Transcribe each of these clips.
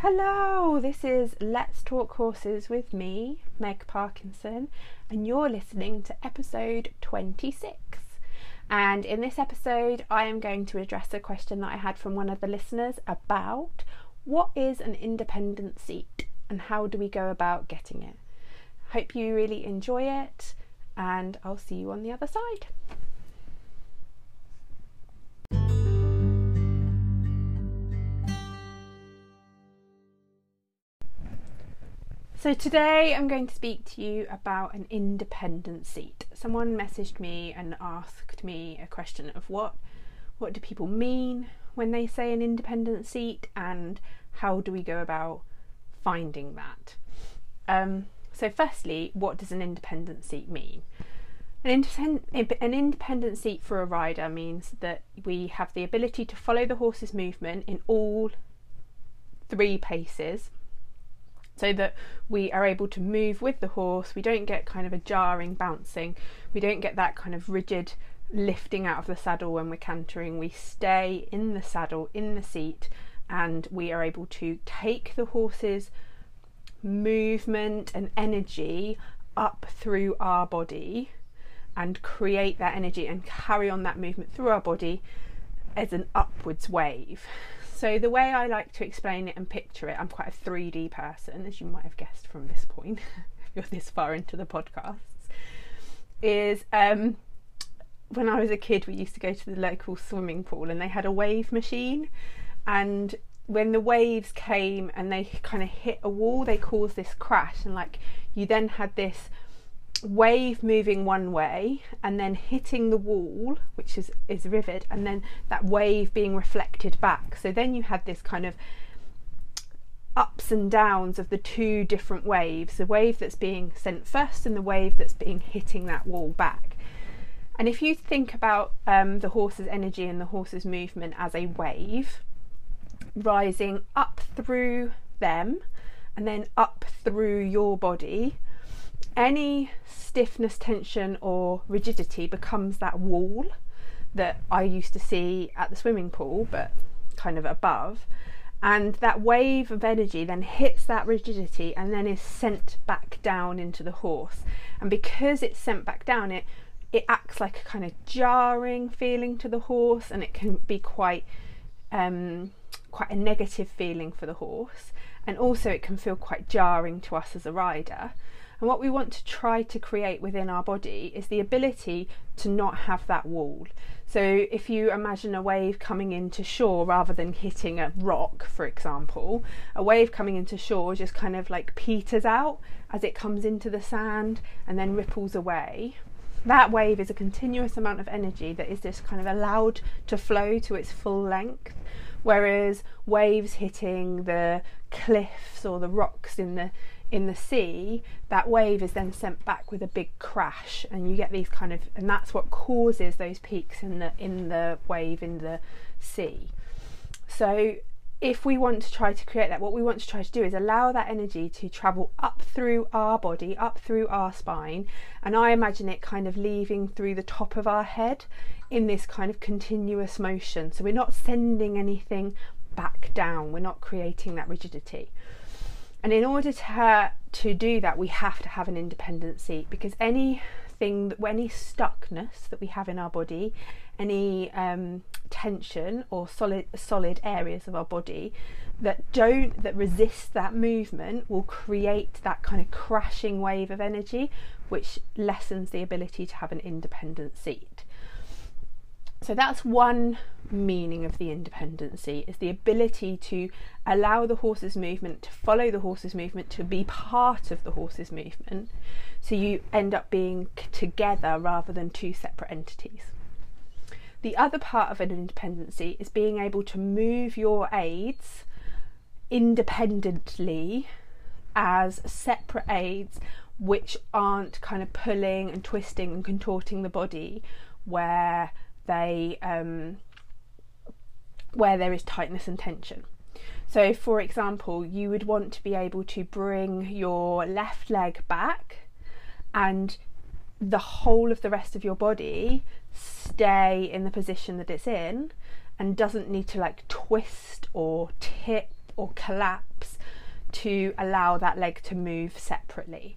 Hello, this is Let's Talk Horses with me, Meg Parkinson, and you're listening to episode 26. And in this episode, I am going to address a question that I had from one of the listeners about what is an independent seat and how do we go about getting it. Hope you really enjoy it, and I'll see you on the other side. So, today I'm going to speak to you about an independent seat. Someone messaged me and asked me a question of what what do people mean when they say an independent seat and how do we go about finding that? Um, so, firstly, what does an independent seat mean? An, independent, an independent seat for a rider means that we have the ability to follow the horse's movement in all three paces so that we are able to move with the horse. We don't get kind of a jarring bouncing, we don't get that kind of rigid lifting out of the saddle when we're cantering. We stay in the saddle, in the seat, and we are able to take the horse's movement and energy up through our body and create that energy and carry on that movement through our body as an upwards wave. So, the way I like to explain it and picture it, I'm quite a 3D person, as you might have guessed from this point, if you're this far into the podcasts, is um, when I was a kid, we used to go to the local swimming pool and they had a wave machine. And when the waves came and they kind of hit a wall, they caused this crash. And like you then had this wave moving one way and then hitting the wall, which is, is rivet, and then that wave being reflected back. So then you had this kind of ups and downs of the two different waves the wave that's being sent first and the wave that's being hitting that wall back. And if you think about um, the horse's energy and the horse's movement as a wave rising up through them and then up through your body any stiffness, tension, or rigidity becomes that wall that I used to see at the swimming pool, but kind of above. And that wave of energy then hits that rigidity and then is sent back down into the horse. And because it's sent back down, it it acts like a kind of jarring feeling to the horse, and it can be quite um, quite a negative feeling for the horse. And also, it can feel quite jarring to us as a rider. And what we want to try to create within our body is the ability to not have that wall. So if you imagine a wave coming into shore rather than hitting a rock, for example, a wave coming into shore just kind of like peters out as it comes into the sand and then ripples away. That wave is a continuous amount of energy that is just kind of allowed to flow to its full length. Whereas waves hitting the cliffs or the rocks in the in the sea, that wave is then sent back with a big crash, and you get these kind of, and that's what causes those peaks in the in the wave in the sea. So, if we want to try to create that, what we want to try to do is allow that energy to travel up through our body, up through our spine, and I imagine it kind of leaving through the top of our head in this kind of continuous motion. So, we're not sending anything back down, we're not creating that rigidity. And in order to, to do that, we have to have an independent seat because anything, any stuckness that we have in our body, any um, tension or solid solid areas of our body that don't that resist that movement will create that kind of crashing wave of energy, which lessens the ability to have an independent seat. So that's one meaning of the independency is the ability to allow the horse's movement to follow the horse's movement to be part of the horse's movement. So you end up being together rather than two separate entities. The other part of an independency is being able to move your aids independently as separate aids which aren't kind of pulling and twisting and contorting the body where they um, where there is tightness and tension. So, for example, you would want to be able to bring your left leg back and the whole of the rest of your body stay in the position that it's in and doesn't need to like twist or tip or collapse to allow that leg to move separately.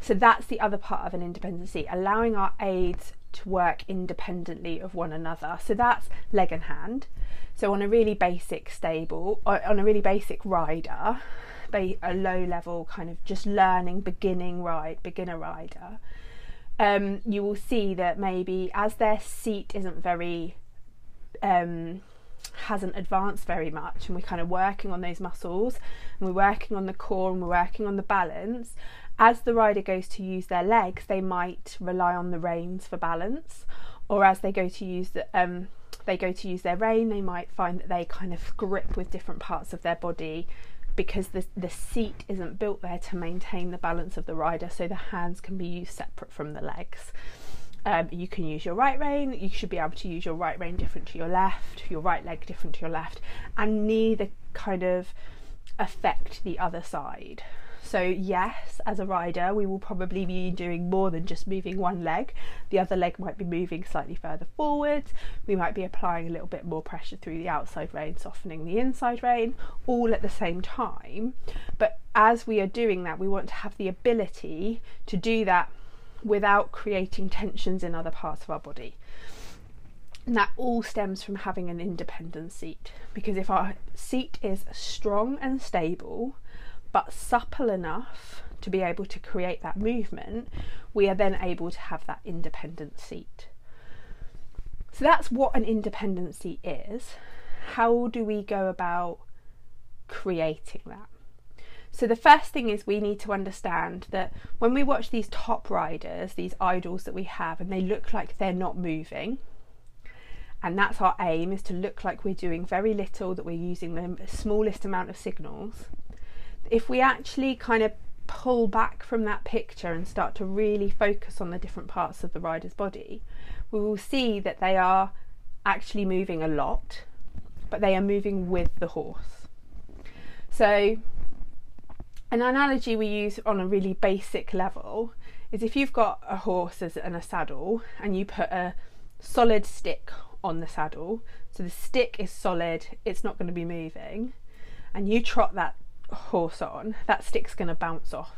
So that's the other part of an independent seat, allowing our aids to work independently of one another. So that's leg and hand. So on a really basic stable, on a really basic rider, a low level kind of just learning beginning ride, beginner rider, um, you will see that maybe as their seat isn't very um, hasn't advanced very much and we're kind of working on those muscles and we're working on the core and we're working on the balance as the rider goes to use their legs, they might rely on the reins for balance, or as they go to use the um, they go to use their rein, they might find that they kind of grip with different parts of their body because the the seat isn't built there to maintain the balance of the rider, so the hands can be used separate from the legs. Um, you can use your right rein, you should be able to use your right rein different to your left, your right leg different to your left, and neither kind of affect the other side. So, yes, as a rider, we will probably be doing more than just moving one leg. The other leg might be moving slightly further forwards. We might be applying a little bit more pressure through the outside rein, softening the inside rein, all at the same time. But as we are doing that, we want to have the ability to do that without creating tensions in other parts of our body. And that all stems from having an independent seat. Because if our seat is strong and stable, but supple enough to be able to create that movement, we are then able to have that independent seat. So that's what an independent seat is. How do we go about creating that? So, the first thing is we need to understand that when we watch these top riders, these idols that we have, and they look like they're not moving, and that's our aim is to look like we're doing very little, that we're using the smallest amount of signals if we actually kind of pull back from that picture and start to really focus on the different parts of the rider's body, we will see that they are actually moving a lot, but they are moving with the horse. So, an analogy we use on a really basic level is if you've got a horse and a saddle and you put a solid stick on the saddle, so the stick is solid, it's not going to be moving, and you trot that horse on, that stick's going to bounce off.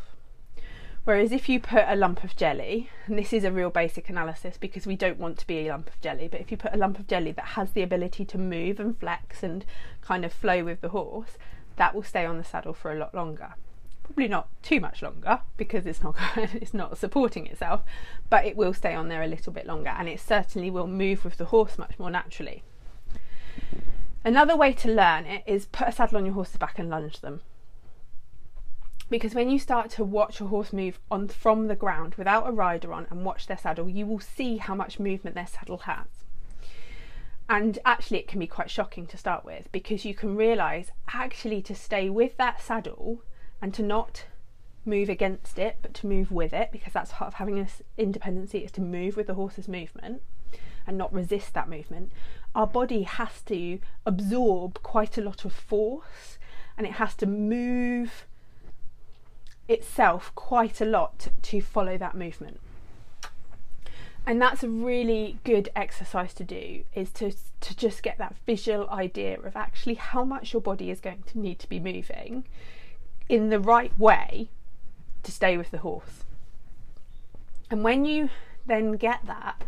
Whereas if you put a lump of jelly, and this is a real basic analysis because we don't want to be a lump of jelly, but if you put a lump of jelly that has the ability to move and flex and kind of flow with the horse, that will stay on the saddle for a lot longer. Probably not too much longer because it's not it's not supporting itself, but it will stay on there a little bit longer, and it certainly will move with the horse much more naturally. Another way to learn it is put a saddle on your horse's back and lunge them because when you start to watch a horse move on from the ground without a rider on and watch their saddle, you will see how much movement their saddle has. And actually, it can be quite shocking to start with because you can realize actually to stay with that saddle and to not move against it but to move with it because that's part of having an independency is to move with the horse's movement and not resist that movement. Our body has to absorb quite a lot of force and it has to move itself quite a lot to follow that movement. And that's a really good exercise to do is to to just get that visual idea of actually how much your body is going to need to be moving in the right way to stay with the horse. And when you then get that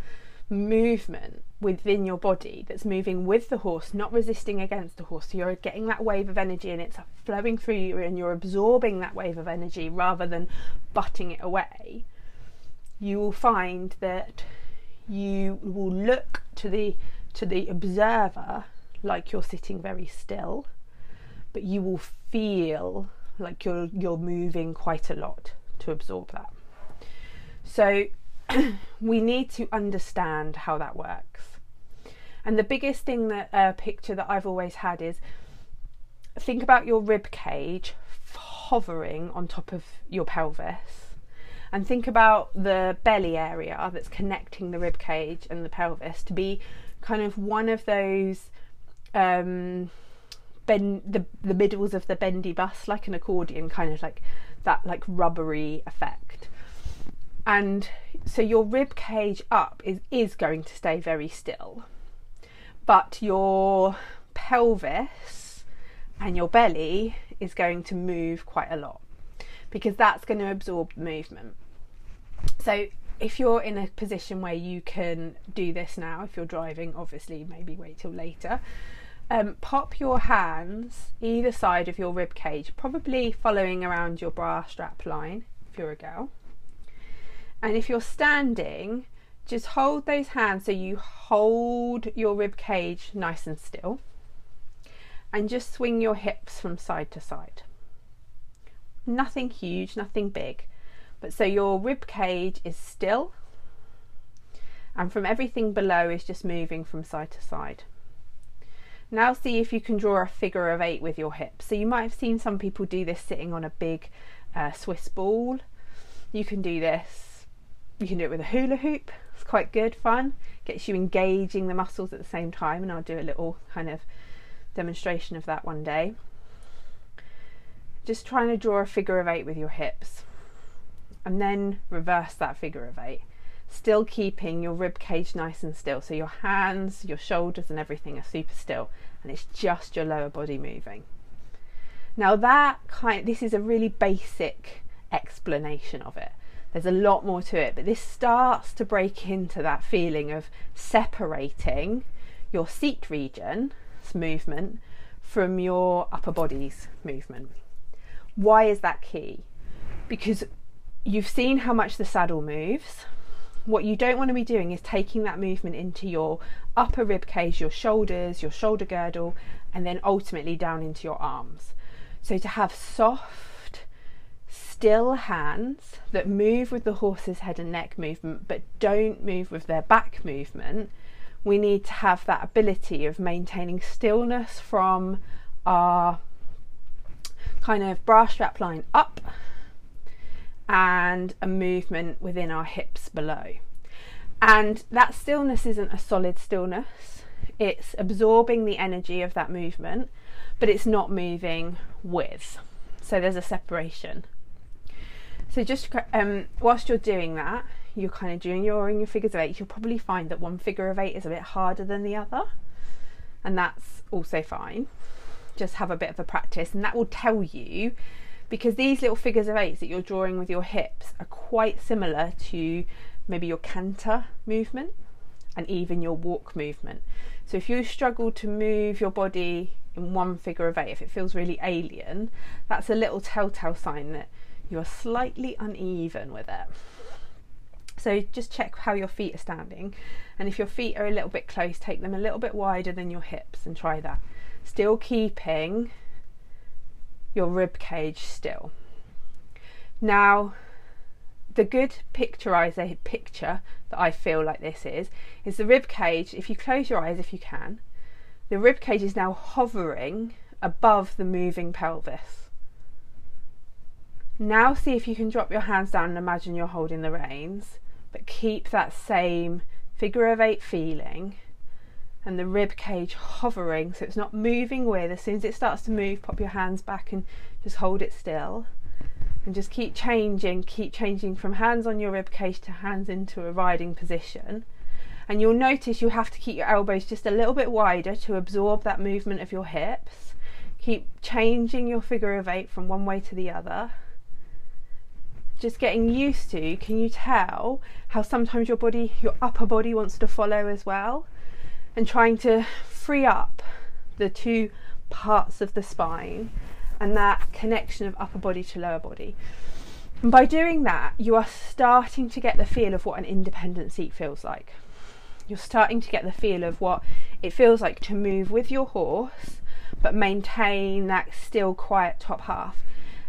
movement within your body that's moving with the horse, not resisting against the horse. So you're getting that wave of energy and it's flowing through you and you're absorbing that wave of energy rather than butting it away. You will find that you will look to the to the observer like you're sitting very still, but you will feel like you're you're moving quite a lot to absorb that. So we need to understand how that works. And the biggest thing that a uh, picture that I've always had is think about your rib cage hovering on top of your pelvis and think about the belly area that's connecting the rib cage and the pelvis to be kind of one of those um bend the the middles of the bendy bus like an accordion kind of like that like rubbery effect and so your rib cage up is, is going to stay very still, but your pelvis and your belly is going to move quite a lot because that's going to absorb movement. So if you're in a position where you can do this now, if you're driving, obviously maybe wait till later. Um, pop your hands either side of your rib cage, probably following around your bra strap line if you're a girl. And if you're standing, just hold those hands so you hold your rib cage nice and still. And just swing your hips from side to side. Nothing huge, nothing big. But so your rib cage is still, and from everything below is just moving from side to side. Now see if you can draw a figure of eight with your hips. So you might have seen some people do this sitting on a big uh, Swiss ball. You can do this. You can do it with a hula hoop. It's quite good fun. Gets you engaging the muscles at the same time, and I'll do a little kind of demonstration of that one day. Just trying to draw a figure of eight with your hips and then reverse that figure of eight. Still keeping your rib cage nice and still. So your hands, your shoulders, and everything are super still, and it's just your lower body moving. Now that kind this is a really basic explanation of it. There's a lot more to it, but this starts to break into that feeling of separating your seat region's movement from your upper body's movement. Why is that key? Because you've seen how much the saddle moves. What you don't want to be doing is taking that movement into your upper rib cage, your shoulders, your shoulder girdle, and then ultimately down into your arms. So to have soft, still hands that move with the horse's head and neck movement, but don't move with their back movement, we need to have that ability of maintaining stillness from our kind of bra strap line up and a movement within our hips below. And that stillness isn't a solid stillness, it's absorbing the energy of that movement, but it's not moving with. So there's a separation. So just um, whilst you're doing that, you're kind of doing your in your figures of eight, you'll probably find that one figure of eight is a bit harder than the other, and that's also fine. Just have a bit of a practice, and that will tell you because these little figures of eights that you're drawing with your hips are quite similar to maybe your canter movement and even your walk movement. So if you struggle to move your body in one figure of eight, if it feels really alien, that's a little telltale sign that you are slightly uneven with it. So just check how your feet are standing. And if your feet are a little bit close, take them a little bit wider than your hips and try that. Still keeping your rib cage still. Now, the good picturization picture that I feel like this is is the rib cage. If you close your eyes, if you can, the rib cage is now hovering above the moving pelvis. Now, see if you can drop your hands down and imagine you're holding the reins, but keep that same figure of eight feeling and the rib cage hovering so it's not moving with. As soon as it starts to move, pop your hands back and just hold it still. And just keep changing, keep changing from hands on your rib cage to hands into a riding position. And you'll notice you have to keep your elbows just a little bit wider to absorb that movement of your hips. Keep changing your figure of eight from one way to the other just getting used to can you tell how sometimes your body your upper body wants to follow as well and trying to free up the two parts of the spine and that connection of upper body to lower body. And by doing that, you are starting to get the feel of what an independent seat feels like. You're starting to get the feel of what it feels like to move with your horse but maintain that still quiet top half.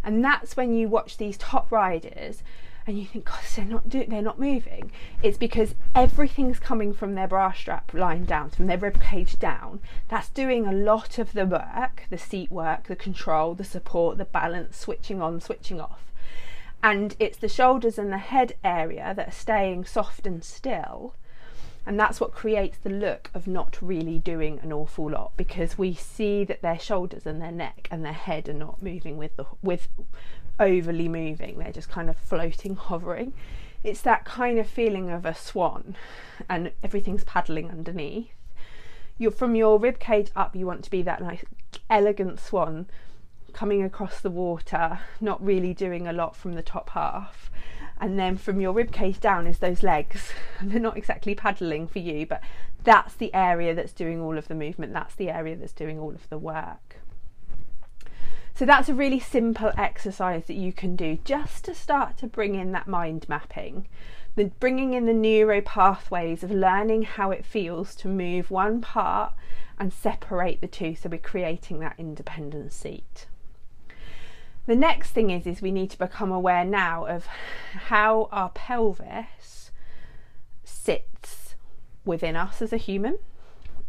And that's when you watch these top riders and you think, God, they're not do- they're not moving. It's because everything's coming from their bra strap line down, from their rib cage down. That's doing a lot of the work, the seat work, the control, the support, the balance, switching on, switching off. And it's the shoulders and the head area that are staying soft and still. And that's what creates the look of not really doing an awful lot because we see that their shoulders and their neck and their head are not moving with the with overly moving, they're just kind of floating, hovering. It's that kind of feeling of a swan and everything's paddling underneath. You're from your rib cage up, you want to be that nice elegant swan coming across the water, not really doing a lot from the top half. And then from your rib cage down is those legs. They're not exactly paddling for you, but that's the area that's doing all of the movement. That's the area that's doing all of the work. So that's a really simple exercise that you can do just to start to bring in that mind mapping, the bringing in the neuro pathways of learning how it feels to move one part and separate the two. So we're creating that independent seat. The next thing is is we need to become aware now of how our pelvis sits within us as a human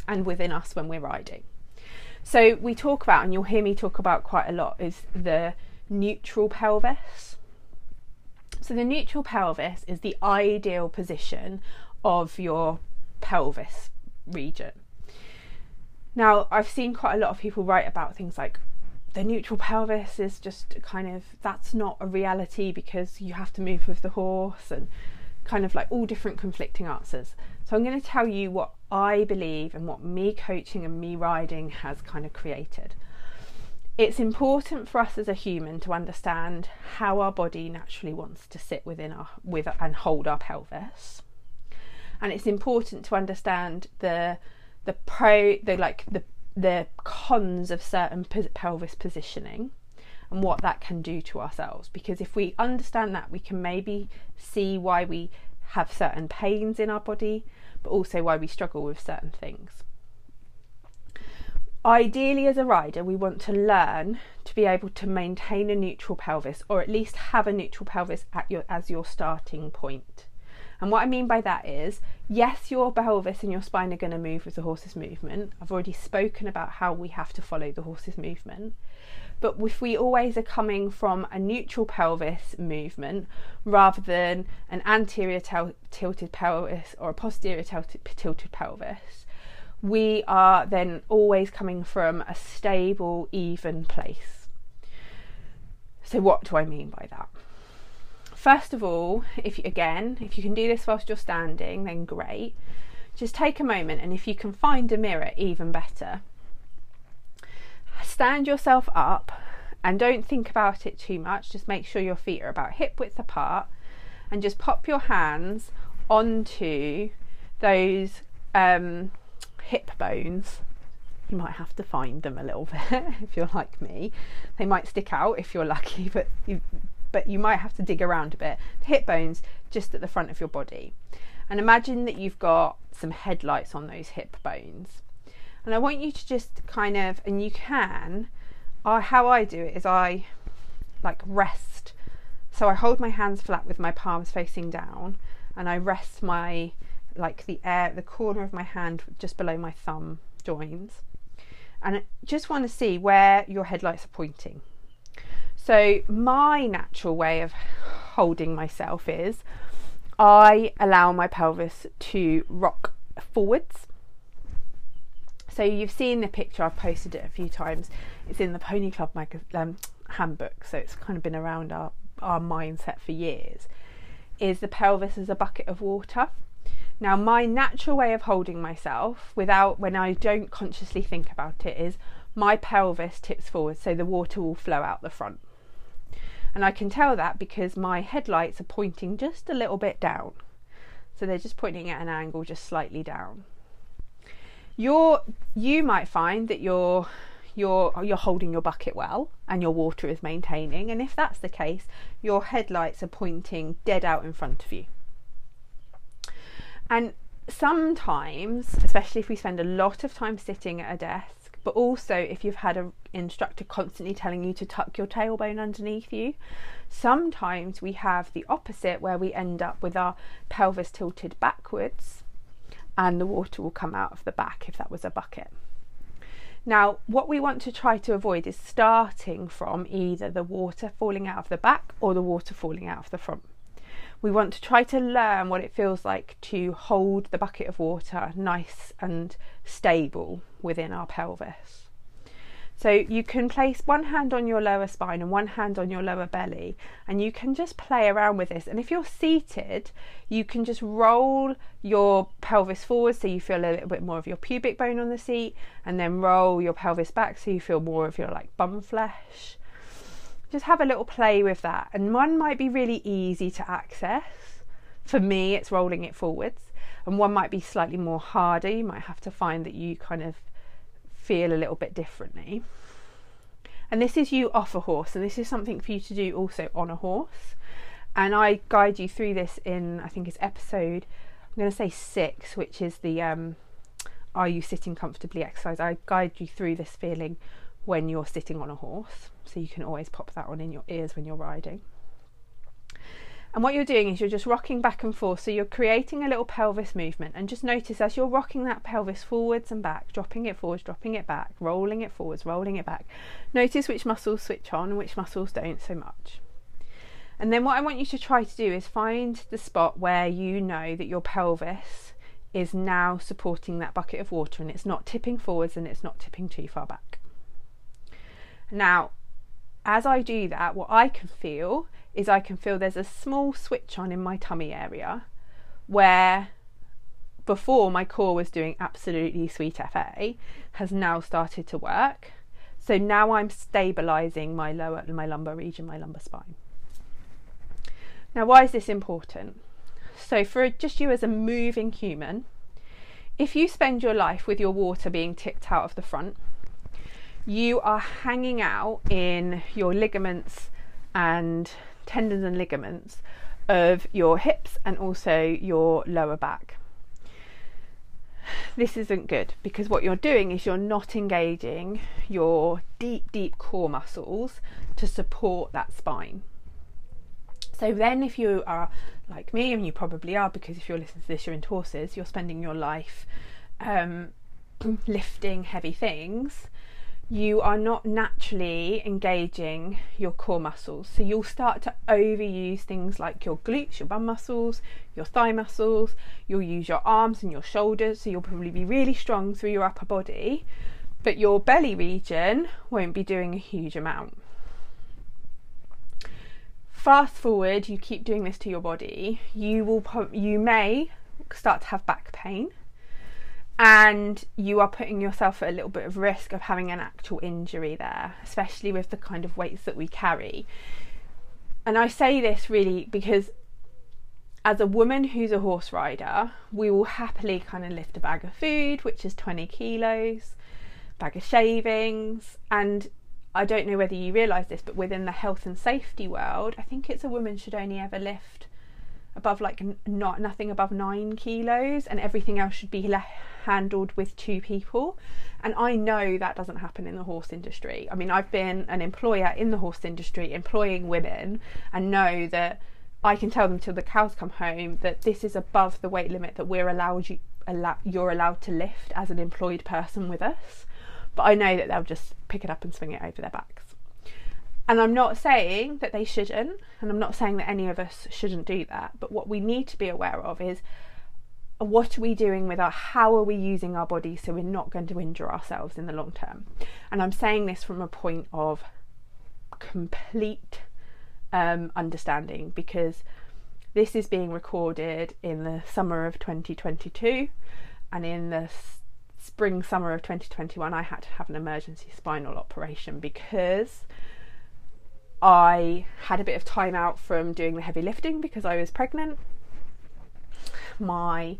and within us when we're riding. So we talk about and you'll hear me talk about quite a lot is the neutral pelvis. So the neutral pelvis is the ideal position of your pelvis region. Now, I've seen quite a lot of people write about things like the neutral pelvis is just kind of that's not a reality because you have to move with the horse and kind of like all different conflicting answers. So I'm going to tell you what I believe and what me coaching and me riding has kind of created. It's important for us as a human to understand how our body naturally wants to sit within our with and hold our pelvis. And it's important to understand the the pro the like the the cons of certain pelvis positioning and what that can do to ourselves. Because if we understand that, we can maybe see why we have certain pains in our body, but also why we struggle with certain things. Ideally, as a rider, we want to learn to be able to maintain a neutral pelvis or at least have a neutral pelvis your, as your starting point. And what I mean by that is, yes, your pelvis and your spine are going to move with the horse's movement. I've already spoken about how we have to follow the horse's movement. But if we always are coming from a neutral pelvis movement rather than an anterior tilted pelvis or a posterior tilted pelvis, we are then always coming from a stable, even place. So, what do I mean by that? First of all, if you, again, if you can do this whilst you're standing, then great. Just take a moment, and if you can find a mirror, even better. Stand yourself up and don't think about it too much. Just make sure your feet are about hip width apart and just pop your hands onto those um, hip bones. You might have to find them a little bit if you're like me. They might stick out if you're lucky, but you, but you might have to dig around a bit. The hip bones just at the front of your body. And imagine that you've got some headlights on those hip bones. And I want you to just kind of, and you can, uh, how I do it is I like rest. So I hold my hands flat with my palms facing down and I rest my, like the air, the corner of my hand just below my thumb joins. And I just want to see where your headlights are pointing. So, my natural way of holding myself is I allow my pelvis to rock forwards. So, you've seen the picture, I've posted it a few times. It's in the Pony Club mag- um, handbook, so it's kind of been around our, our mindset for years. Is the pelvis as a bucket of water? Now, my natural way of holding myself without when I don't consciously think about it is my pelvis tips forward so the water will flow out the front. And I can tell that because my headlights are pointing just a little bit down. So they're just pointing at an angle just slightly down. You're, you might find that you're you're you're holding your bucket well and your water is maintaining and if that's the case your headlights are pointing dead out in front of you and sometimes especially if we spend a lot of time sitting at a desk but also if you've had an instructor constantly telling you to tuck your tailbone underneath you. Sometimes we have the opposite where we end up with our pelvis tilted backwards and the water will come out of the back if that was a bucket. Now, what we want to try to avoid is starting from either the water falling out of the back or the water falling out of the front. We want to try to learn what it feels like to hold the bucket of water nice and stable within our pelvis. So you can place one hand on your lower spine and one hand on your lower belly, and you can just play around with this. And if you're seated, you can just roll your pelvis forward so you feel a little bit more of your pubic bone on the seat, and then roll your pelvis back so you feel more of your like bum flesh. Just have a little play with that. And one might be really easy to access. For me, it's rolling it forwards, and one might be slightly more harder. You might have to find that you kind of feel a little bit differently. And this is you off a horse, and this is something for you to do also on a horse. And I guide you through this in, I think it's episode, I'm going to say six, which is the um, Are You Sitting Comfortably exercise. I guide you through this feeling when you're sitting on a horse, so you can always pop that on in your ears when you're riding. And what you're doing is you're just rocking back and forth. So you're creating a little pelvis movement. And just notice as you're rocking that pelvis forwards and back, dropping it forwards, dropping it back, rolling it forwards, rolling it back. Notice which muscles switch on and which muscles don't so much. And then what I want you to try to do is find the spot where you know that your pelvis is now supporting that bucket of water and it's not tipping forwards and it's not tipping too far back. Now, as I do that, what I can feel is I can feel there's a small switch on in my tummy area where before my core was doing absolutely sweet FA has now started to work. So now I'm stabilizing my lower my lumbar region, my lumbar spine. Now why is this important? So for just you as a moving human, if you spend your life with your water being tipped out of the front, you are hanging out in your ligaments and tendons and ligaments of your hips and also your lower back. This isn't good because what you're doing is you're not engaging your deep, deep core muscles to support that spine. So then, if you are like me, and you probably are because if you're listening to this, you're into horses, you're spending your life um, lifting heavy things you are not naturally engaging your core muscles. So you'll start to overuse things like your glutes, your bum muscles, your thigh muscles, you'll use your arms and your shoulders. So you'll probably be really strong through your upper body, but your belly region won't be doing a huge amount. Fast forward, you keep doing this to your body, you will you may start to have back pain and you are putting yourself at a little bit of risk of having an actual injury there, especially with the kind of weights that we carry. And I say this really because as a woman who's a horse rider, we will happily kind of lift a bag of food, which is 20 kilos, bag of shavings, and I don't know whether you realise this, but within the health and safety world, I think it's a woman should only ever lift above like not nothing above nine kilos, and everything else should be le- handled with two people. And I know that doesn't happen in the horse industry. I mean, I've been an employer in the horse industry, employing women, and know that I can tell them till the cows come home that this is above the weight limit that we're allowed you allow, you're allowed to lift as an employed person with us. But I know that they'll just pick it up and swing it over their backs. And I'm not saying that they shouldn't, and I'm not saying that any of us shouldn't do that, but what we need to be aware of is what are we doing with our how are we using our body so we're not going to injure ourselves in the long term? And i'm saying this from a point of complete um, understanding because this is being recorded in the summer of 2022 and in the spring summer of 2021 i had to have an emergency spinal operation because I had a bit of time out from doing the heavy lifting because I was pregnant. My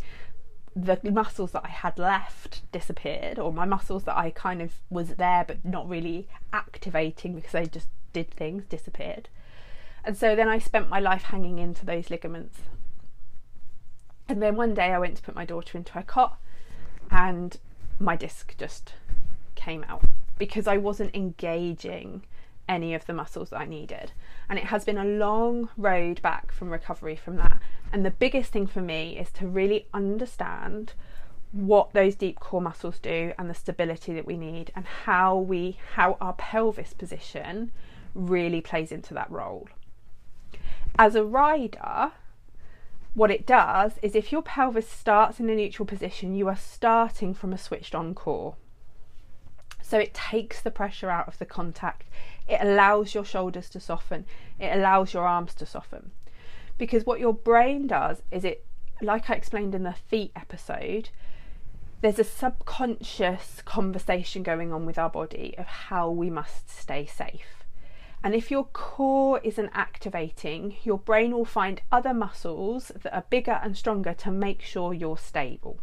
the muscles that I had left disappeared, or my muscles that I kind of was there but not really activating because I just did things disappeared. And so then I spent my life hanging into those ligaments. And then one day I went to put my daughter into her cot and my disc just came out because I wasn't engaging any of the muscles that I needed. And it has been a long road back from recovery from that. And the biggest thing for me is to really understand what those deep core muscles do and the stability that we need and how we how our pelvis position really plays into that role. As a rider, what it does is if your pelvis starts in a neutral position, you are starting from a switched on core. So it takes the pressure out of the contact. It allows your shoulders to soften. It allows your arms to soften. Because what your brain does is it, like I explained in the feet episode, there's a subconscious conversation going on with our body of how we must stay safe. And if your core isn't activating, your brain will find other muscles that are bigger and stronger to make sure you're stable.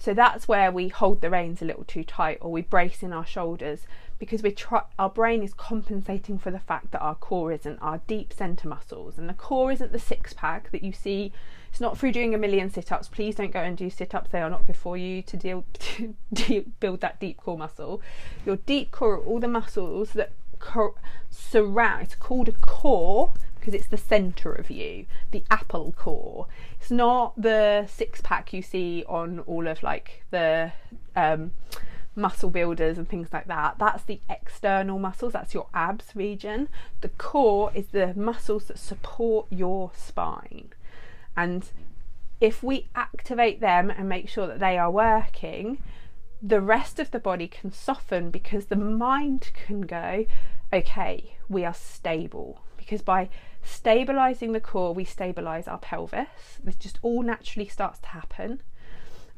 So that's where we hold the reins a little too tight or we brace in our shoulders because we try, our brain is compensating for the fact that our core isn't our deep center muscles. And the core isn't the six pack that you see. It's not through doing a million sit-ups. Please don't go and do sit-ups. They are not good for you to deal to build that deep core muscle. Your deep core all the muscles that surround it's called a core because it's the center of you, the apple core. It's not the six pack you see on all of like the um, muscle builders and things like that. That's the external muscles, that's your abs region. The core is the muscles that support your spine. And if we activate them and make sure that they are working, the rest of the body can soften because the mind can go, okay, we are stable. Because by stabilizing the core, we stabilize our pelvis. This just all naturally starts to happen.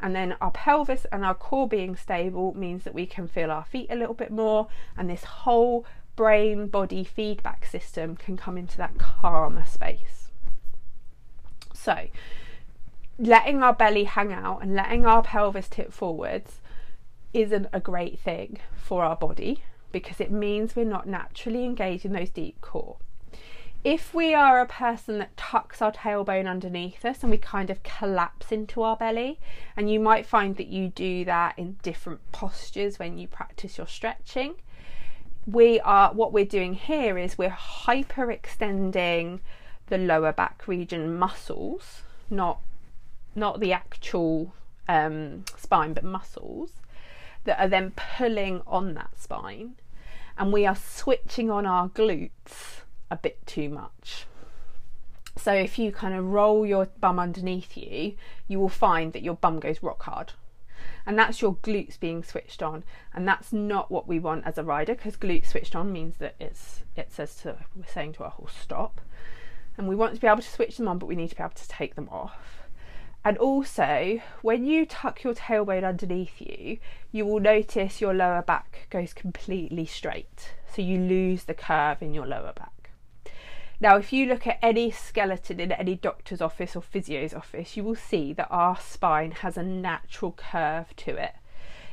And then our pelvis and our core being stable means that we can feel our feet a little bit more, and this whole brain body feedback system can come into that calmer space. So, letting our belly hang out and letting our pelvis tip forwards isn't a great thing for our body because it means we're not naturally engaging those deep core if we are a person that tucks our tailbone underneath us and we kind of collapse into our belly, and you might find that you do that in different postures when you practice your stretching. We are what we're doing here is we're hyper extending the lower back region muscles, not not the actual um, spine, but muscles that are then pulling on that spine, and we are switching on our glutes a bit too much. So if you kind of roll your bum underneath you, you will find that your bum goes rock hard. And that's your glutes being switched on. And that's not what we want as a rider because glutes switched on means that it's it says to we're saying to our horse stop. And we want to be able to switch them on, but we need to be able to take them off. And also, when you tuck your tailbone underneath you, you will notice your lower back goes completely straight. So you lose the curve in your lower back. Now, if you look at any skeleton in any doctor's office or physio's office, you will see that our spine has a natural curve to it.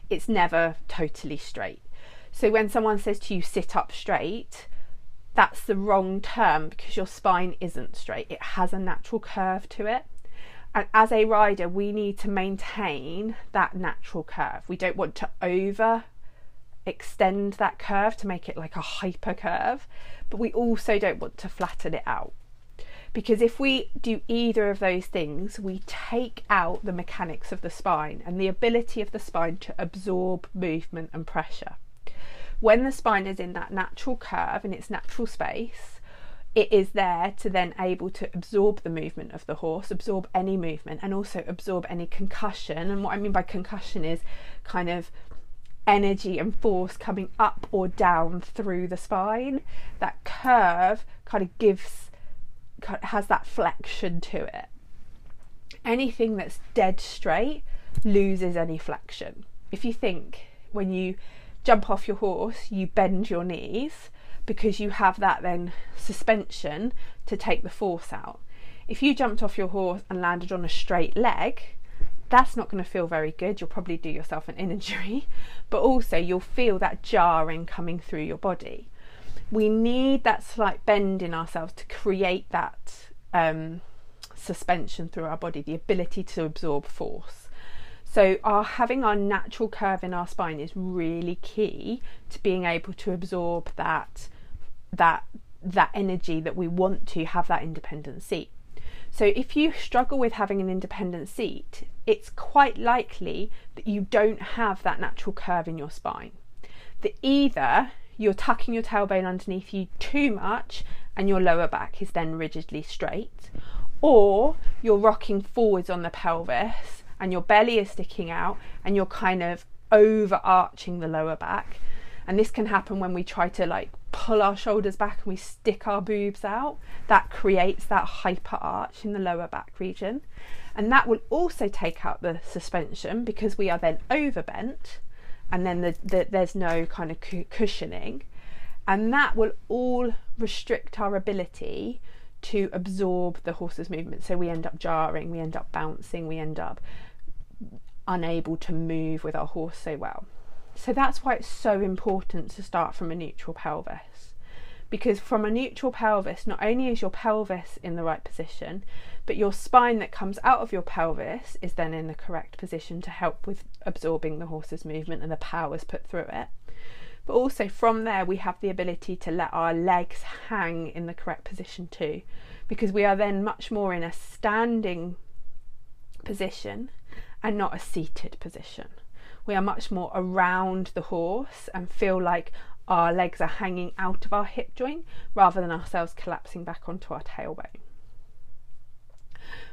It's never totally straight. So when someone says to you, sit up straight, that's the wrong term because your spine isn't straight. It has a natural curve to it. And as a rider, we need to maintain that natural curve. We don't want to over extend that curve to make it like a hyper curve, but we also don't want to flatten it out. Because if we do either of those things, we take out the mechanics of the spine and the ability of the spine to absorb movement and pressure. When the spine is in that natural curve in its natural space, it is there to then able to absorb the movement of the horse, absorb any movement, and also absorb any concussion. And what I mean by concussion is kind of energy and force coming up or down through the spine. That curve kind of gives, has that flexion to it. Anything that's dead straight loses any flexion. If you think when you jump off your horse, you bend your knees because you have that then suspension to take the force out. If you jumped off your horse and landed on a straight leg, that's not going to feel very good. You'll probably do yourself an injury, but also you'll feel that jarring coming through your body. We need that slight bend in ourselves to create that um, suspension through our body, the ability to absorb force. So, our having our natural curve in our spine is really key to being able to absorb that that that energy that we want to have that independent seat. So, if you struggle with having an independent seat, it's quite likely that you don't have that natural curve in your spine. That either you're tucking your tailbone underneath you too much and your lower back is then rigidly straight, or you're rocking forwards on the pelvis and your belly is sticking out and you're kind of overarching the lower back. And this can happen when we try to like pull our shoulders back and we stick our boobs out. That creates that hyper arch in the lower back region. And that will also take out the suspension because we are then overbent and then the, the, there's no kind of cushioning. And that will all restrict our ability to absorb the horse's movement. So we end up jarring, we end up bouncing, we end up unable to move with our horse so well. So that's why it's so important to start from a neutral pelvis. Because from a neutral pelvis, not only is your pelvis in the right position, but your spine that comes out of your pelvis is then in the correct position to help with absorbing the horse's movement and the powers put through it. But also from there, we have the ability to let our legs hang in the correct position too, because we are then much more in a standing position and not a seated position. We are much more around the horse and feel like our legs are hanging out of our hip joint rather than ourselves collapsing back onto our tailbone.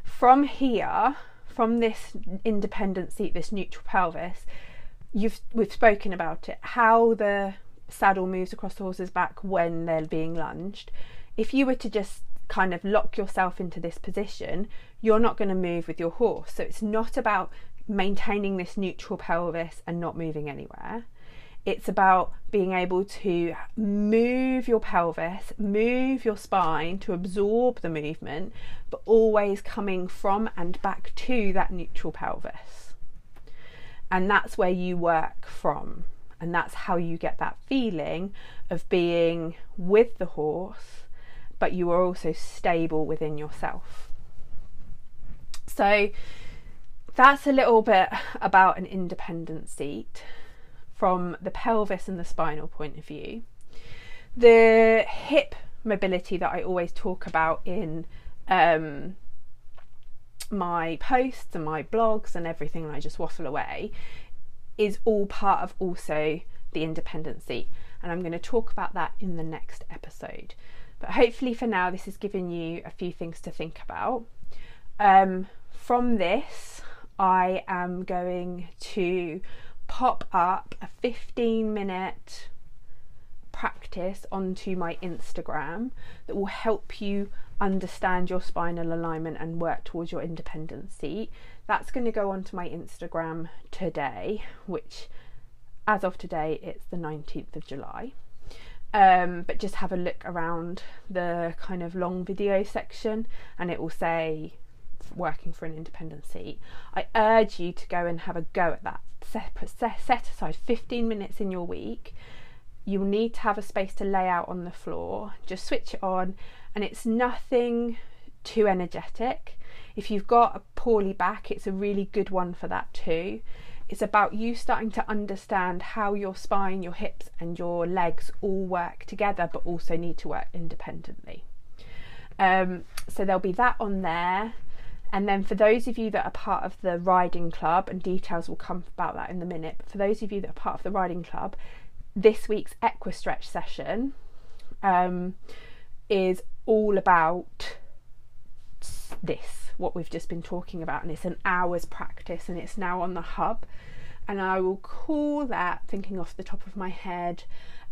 From here, from this independent seat, this neutral pelvis, you've we've spoken about it, how the saddle moves across the horse's back when they're being lunged. If you were to just kind of lock yourself into this position, you're not going to move with your horse. So it's not about maintaining this neutral pelvis and not moving anywhere. It's about being able to move your pelvis, move your spine to absorb the movement, but always coming from and back to that neutral pelvis. And that's where you work from. And that's how you get that feeling of being with the horse, but you are also stable within yourself. So, that's a little bit about an independent seat from the pelvis and the spinal point of view. The hip mobility that I always talk about in um, my posts and my blogs and everything, and I just waffle away, is all part of also the independent seat. And I'm going to talk about that in the next episode. But hopefully, for now, this has given you a few things to think about. Um, from this, I am going to pop up a 15 minute practice onto my Instagram that will help you understand your spinal alignment and work towards your independent seat. That's going to go onto my Instagram today, which as of today it's the 19th of July. Um, but just have a look around the kind of long video section and it will say working for an independent seat, I urge you to go and have a go at that. Set, set aside 15 minutes in your week. You'll need to have a space to lay out on the floor. Just switch it on, and it's nothing too energetic. If you've got a poorly back, it's a really good one for that too. It's about you starting to understand how your spine, your hips, and your legs all work together, but also need to work independently. Um, so there'll be that on there. And then for those of you that are part of the riding club, and details will come about that in a minute, but for those of you that are part of the riding club, this week's Equistretch session um, is all about this, what we've just been talking about, and it's an hour's practice, and it's now on the hub. And I will call that, thinking off the top of my head,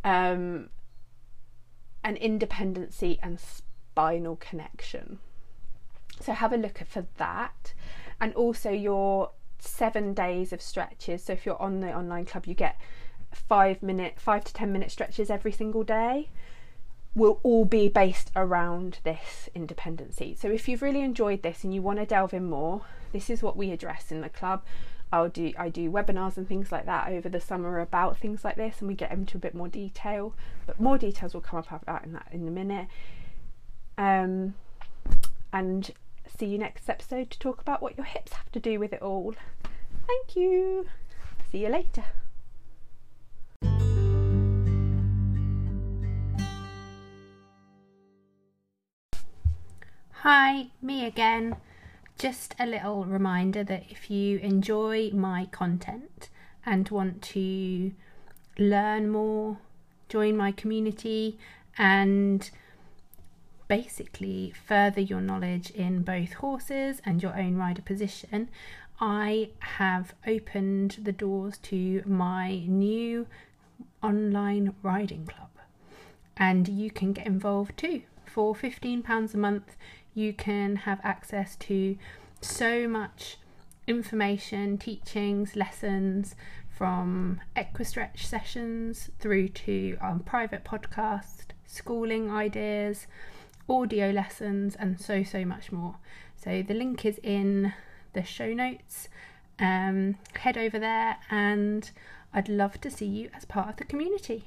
um, an independency and spinal connection. So have a look for that. And also your seven days of stretches. So if you're on the online club, you get five minute, five to ten minute stretches every single day. Will all be based around this independent seat. So if you've really enjoyed this and you want to delve in more, this is what we address in the club. I'll do I do webinars and things like that over the summer about things like this, and we get into a bit more detail. But more details will come up about in that in a minute. Um, and see you next episode to talk about what your hips have to do with it all. Thank you. See you later. Hi, me again. Just a little reminder that if you enjoy my content and want to learn more, join my community, and basically further your knowledge in both horses and your own rider position, I have opened the doors to my new online riding club. And you can get involved too. For £15 a month, you can have access to so much information, teachings, lessons from Equistretch sessions through to private podcast, schooling ideas, audio lessons, and so, so much more. So the link is in the show notes. Um, head over there, and I'd love to see you as part of the community.